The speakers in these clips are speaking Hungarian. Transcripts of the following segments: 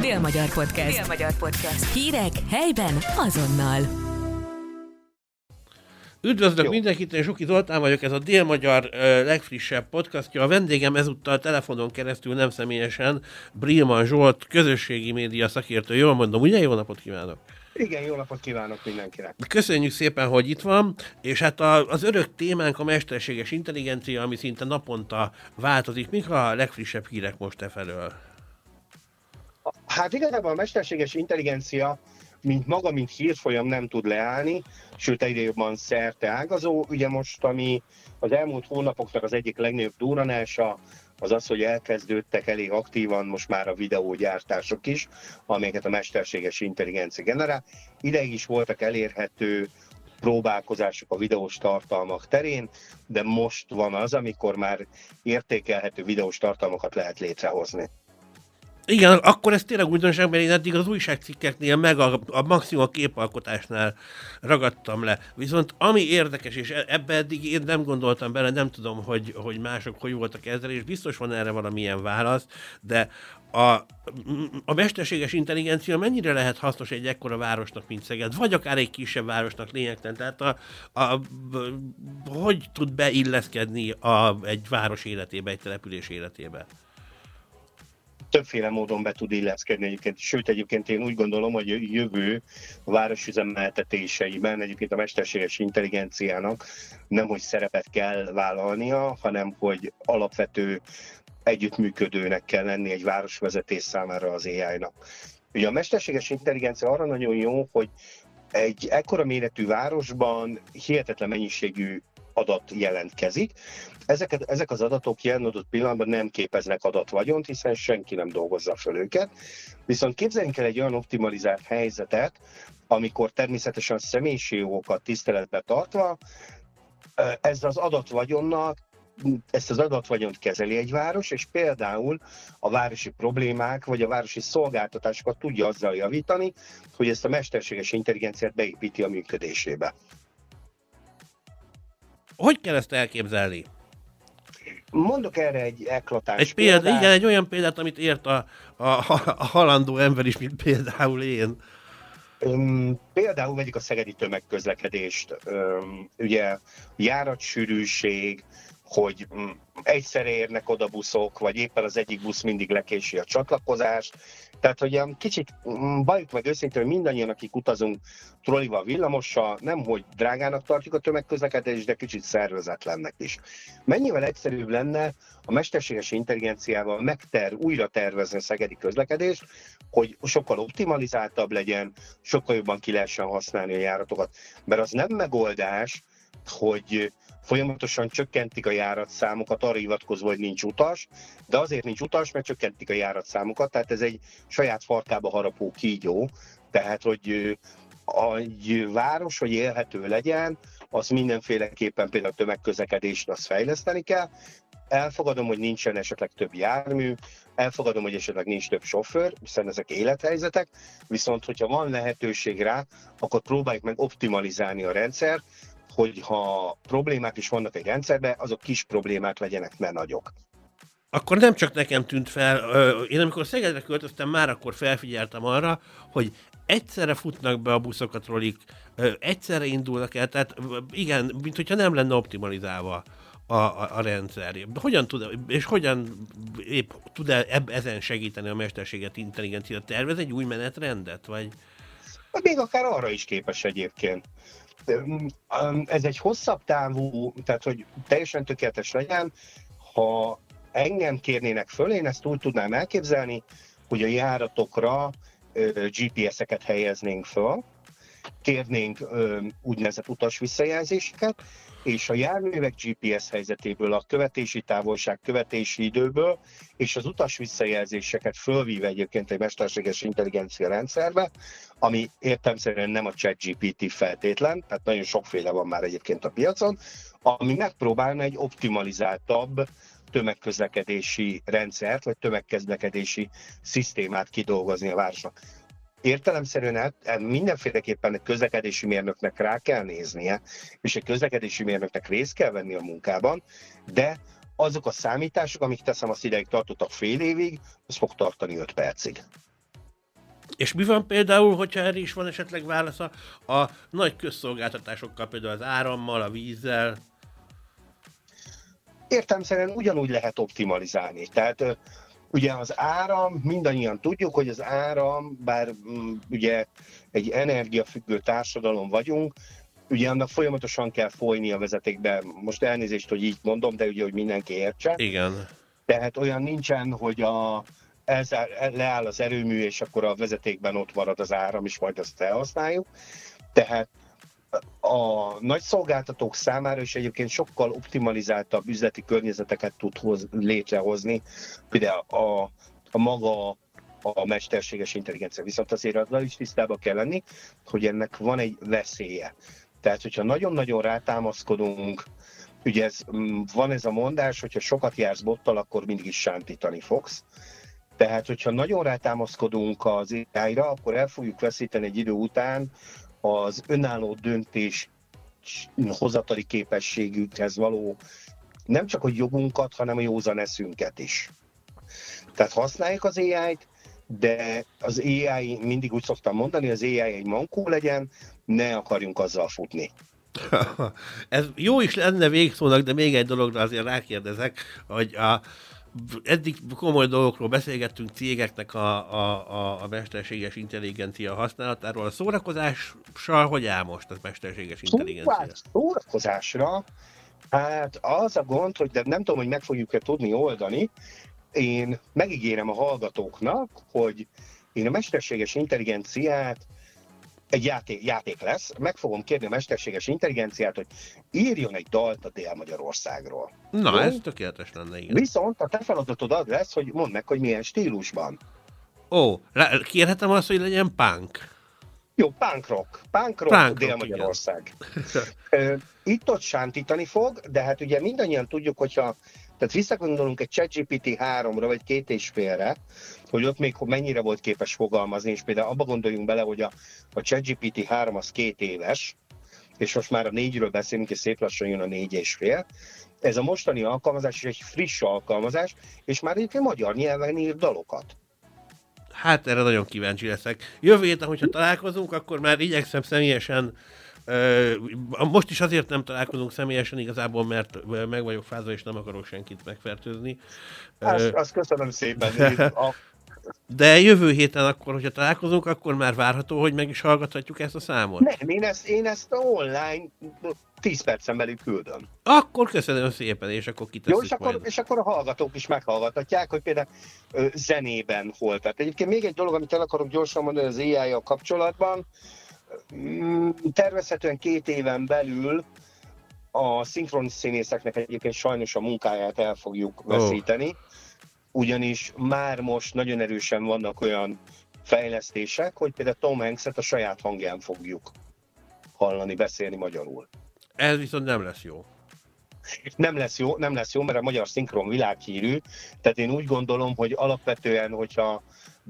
Dél-Magyar Podcast. Dél-Magyar Podcast. Hírek helyben azonnal. Üdvözlök Jó. mindenkit, én Zsuki Zoltán vagyok, ez a Dél-Magyar uh, legfrissebb podcastja. A vendégem ezúttal telefonon keresztül, nem személyesen, Brilman Zsolt, közösségi média szakértő. Jól mondom, ugye? Jó napot kívánok! Igen, jó napot kívánok mindenkinek! Köszönjük szépen, hogy itt van, és hát a, az örök témánk a mesterséges intelligencia, ami szinte naponta változik. Mik a legfrissebb hírek most e felől? Hát igazából a mesterséges intelligencia, mint maga, mint hírfolyam nem tud leállni, sőt egyre jobban szerte ágazó. Ugye most, ami az elmúlt hónapoknak az egyik legnagyobb duranása, az az, hogy elkezdődtek elég aktívan most már a videógyártások is, amelyeket a mesterséges intelligencia generál. Ideig is voltak elérhető próbálkozások a videós tartalmak terén, de most van az, amikor már értékelhető videós tartalmakat lehet létrehozni. Igen, akkor ez tényleg újdonság, mert én eddig az újságcikkeknél, meg a, a maximum a képalkotásnál ragadtam le. Viszont ami érdekes, és e, ebbe eddig én nem gondoltam bele, nem tudom, hogy, hogy mások hogy voltak ezzel, és biztos van erre valamilyen válasz, de a, a mesterséges intelligencia mennyire lehet hasznos egy ekkora városnak, mint Szeged, vagy akár egy kisebb városnak lényegtelen? Tehát a, a, a, hogy tud beilleszkedni a, egy város életébe, egy település életébe? Többféle módon be tud illeszkedni egyébként. Sőt, egyébként én úgy gondolom, hogy a jövő városüzemeltetéseiben egyébként a mesterséges intelligenciának nem hogy szerepet kell vállalnia, hanem hogy alapvető együttműködőnek kell lenni egy városvezetés számára az AI-nak. Ugye a mesterséges intelligencia arra nagyon jó, hogy egy ekkora méretű városban hihetetlen mennyiségű adat jelentkezik. Ezeket, ezek az adatok jelen adott pillanatban nem képeznek adatvagyont, hiszen senki nem dolgozza fel őket. Viszont képzeljünk el egy olyan optimalizált helyzetet, amikor természetesen a személyiségokat tiszteletbe tartva, ez az adatvagyonnak ezt az adatvagyont kezeli egy város, és például a városi problémák vagy a városi szolgáltatásokat tudja azzal javítani, hogy ezt a mesterséges intelligenciát beépíti a működésébe. Hogy kell ezt elképzelni? Mondok erre egy eklatás egy példát. példát. Igen, egy olyan példát, amit ért a, a, a halandó ember is, mint például én. Um, például vegyük a szegedi tömegközlekedést. Um, ugye járatsűrűség, hogy um, egyszerre érnek oda buszok, vagy éppen az egyik busz mindig lekési a csatlakozást. Tehát, hogy kicsit mm, bajuk meg őszintén, hogy mindannyian, akik utazunk trollival, villamossal, nem hogy drágának tartjuk a tömegközlekedést, de kicsit szervezetlennek is. Mennyivel egyszerűbb lenne a mesterséges intelligenciával megter, újra tervezni a szegedi közlekedést, hogy sokkal optimalizáltabb legyen, sokkal jobban ki lehessen használni a járatokat. Mert az nem megoldás, hogy folyamatosan csökkentik a járatszámokat, arra hivatkozva, hogy nincs utas, de azért nincs utas, mert csökkentik a járatszámokat, tehát ez egy saját farkába harapó kígyó, tehát hogy egy város, hogy élhető legyen, az mindenféleképpen például a tömegközlekedést azt fejleszteni kell. Elfogadom, hogy nincsen esetleg több jármű, elfogadom, hogy esetleg nincs több sofőr, hiszen ezek élethelyzetek, viszont hogyha van lehetőség rá, akkor próbáljuk meg optimalizálni a rendszer, hogy ha problémák is vannak egy rendszerben, azok kis problémák legyenek, ne nagyok. Akkor nem csak nekem tűnt fel, én amikor Szegedre költöztem, már akkor felfigyeltem arra, hogy egyszerre futnak be a buszok a egyszerre indulnak el, tehát igen, mint hogyha nem lenne optimalizálva a, a, a rendszer. Hogyan tud, és hogyan épp tud -e ezen segíteni a mesterséget intelligencia? Tervez egy új menetrendet, vagy? Hát még akár arra is képes egyébként. Ez egy hosszabb távú, tehát hogy teljesen tökéletes legyen, ha engem kérnének föl, én ezt úgy tudnám elképzelni, hogy a járatokra GPS-eket helyeznénk föl, kérnénk úgynevezett utas visszajelzéseket, és a járművek GPS helyzetéből, a követési távolság, követési időből, és az utas visszajelzéseket fölvív egyébként egy mesterséges intelligencia rendszerbe, ami értelmszerűen nem a ChatGPT feltétlen, tehát nagyon sokféle van már egyébként a piacon, ami megpróbálna egy optimalizáltabb tömegközlekedési rendszert, vagy tömegközlekedési szisztémát kidolgozni a városnak értelemszerűen el, mindenféleképpen közlekedési mérnöknek rá kell néznie, és egy közlekedési mérnöknek részt kell venni a munkában, de azok a számítások, amik teszem azt ideig tartottak fél évig, az fog tartani 5 percig. És mi van például, hogyha erre is van esetleg válasza, a nagy közszolgáltatásokkal, például az árammal, a vízzel? Értelmszerűen ugyanúgy lehet optimalizálni. Tehát ugye az áram, mindannyian tudjuk, hogy az áram, bár mm, ugye egy energiafüggő társadalom vagyunk, ugye annak folyamatosan kell folyni a vezetékbe. Most elnézést, hogy így mondom, de ugye, hogy mindenki értse. Igen. Tehát olyan nincsen, hogy a, elzár, leáll az erőmű, és akkor a vezetékben ott marad az áram, és majd azt felhasználjuk. Tehát a nagy szolgáltatók számára is egyébként sokkal optimalizáltabb üzleti környezeteket tud hoz, létrehozni, például a, a maga a mesterséges intelligencia. Viszont azért azzal is tisztában kell lenni, hogy ennek van egy veszélye. Tehát, hogyha nagyon-nagyon rátámaszkodunk, ugye ez, mm, van ez a mondás, hogyha sokat jársz bottal, akkor mindig is sántítani fogsz. Tehát, hogyha nagyon rátámaszkodunk az ai akkor el fogjuk veszíteni egy idő után az önálló döntés hozatali képességükhez való nem csak a jogunkat, hanem a józan eszünket is. Tehát használjuk az AI-t, de az AI, mindig úgy szoktam mondani, az AI egy mankó legyen, ne akarjunk azzal futni. Ez jó is lenne végszónak, de még egy dologra azért rákérdezek, hogy a, eddig komoly dolgokról beszélgettünk cégeknek a, a, a, a mesterséges intelligencia használatáról. A szórakozással hogy áll most a mesterséges intelligencia? Szórakozásra, hát az a gond, hogy de nem tudom, hogy meg fogjuk-e tudni oldani, én megígérem a hallgatóknak, hogy én a mesterséges intelligenciát egy játék, játék lesz, meg fogom kérni a mesterséges intelligenciát, hogy írjon egy dalt a Dél-Magyarországról. Na, Jó? ez tökéletes lenne, igen. Viszont a te feladatod az lesz, hogy mondd meg, hogy milyen stílusban. Ó, kérhetem azt, hogy legyen punk? Jó, punk rock. Punk rock, punk Dél-Magyarország. Itt-ott sántítani fog, de hát ugye mindannyian tudjuk, hogyha tehát visszagondolunk egy ChatGPT 3-ra, vagy két és félre, hogy ott még mennyire volt képes fogalmazni, és például abba gondoljunk bele, hogy a, a ChatGPT 3 az két éves, és most már a négyről beszélünk, és szép lassan jön a négy és fél. Ez a mostani alkalmazás is egy friss alkalmazás, és már egyébként magyar nyelven ír dalokat. Hát erre nagyon kíváncsi leszek. Jövő héten, hogyha találkozunk, akkor már igyekszem személyesen most is azért nem találkozunk személyesen igazából, mert meg vagyok fázva, és nem akarok senkit megfertőzni. Azt, azt köszönöm szépen. A... De jövő héten akkor, hogyha találkozunk, akkor már várható, hogy meg is hallgathatjuk ezt a számot? Nem, én ezt, én ezt online 10 percen belül küldöm. Akkor köszönöm szépen, és akkor kitesszük Jó, és akkor, és akkor a hallgatók is meghallgathatják, hogy például ö, zenében hol. Tehát egyébként még egy dolog, amit el akarok gyorsan mondani az AI-jal kapcsolatban, tervezhetően két éven belül a szinkron színészeknek egyébként sajnos a munkáját el fogjuk veszíteni, ugyanis már most nagyon erősen vannak olyan fejlesztések, hogy például Tom Hanks-et a saját hangján fogjuk hallani, beszélni magyarul. Ez viszont nem lesz jó. Nem lesz jó, nem lesz jó, mert a magyar szinkron világhírű, tehát én úgy gondolom, hogy alapvetően, hogyha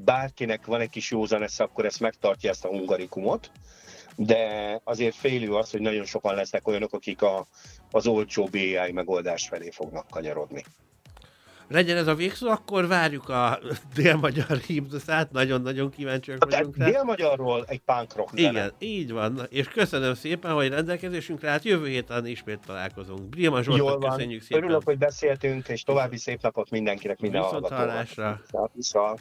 bárkinek van egy kis józan esze, akkor ezt megtartja ezt a hungarikumot, de azért félő az, hogy nagyon sokan lesznek olyanok, akik a, az olcsó BI megoldás felé fognak kanyarodni. Legyen ez a végszó, akkor várjuk a dél-magyar himnuszát, nagyon-nagyon kíváncsiak hát, vagyunk rá. Dél-magyarról egy punk rock zene. Igen, így van, és köszönöm szépen, hogy rendelkezésünkre állt, jövő héten ismét találkozunk. Brima Zsoltot köszönjük szépen. Örülök, hogy beszéltünk, és további szép napot mindenkinek, minden hallgatónak. Viszont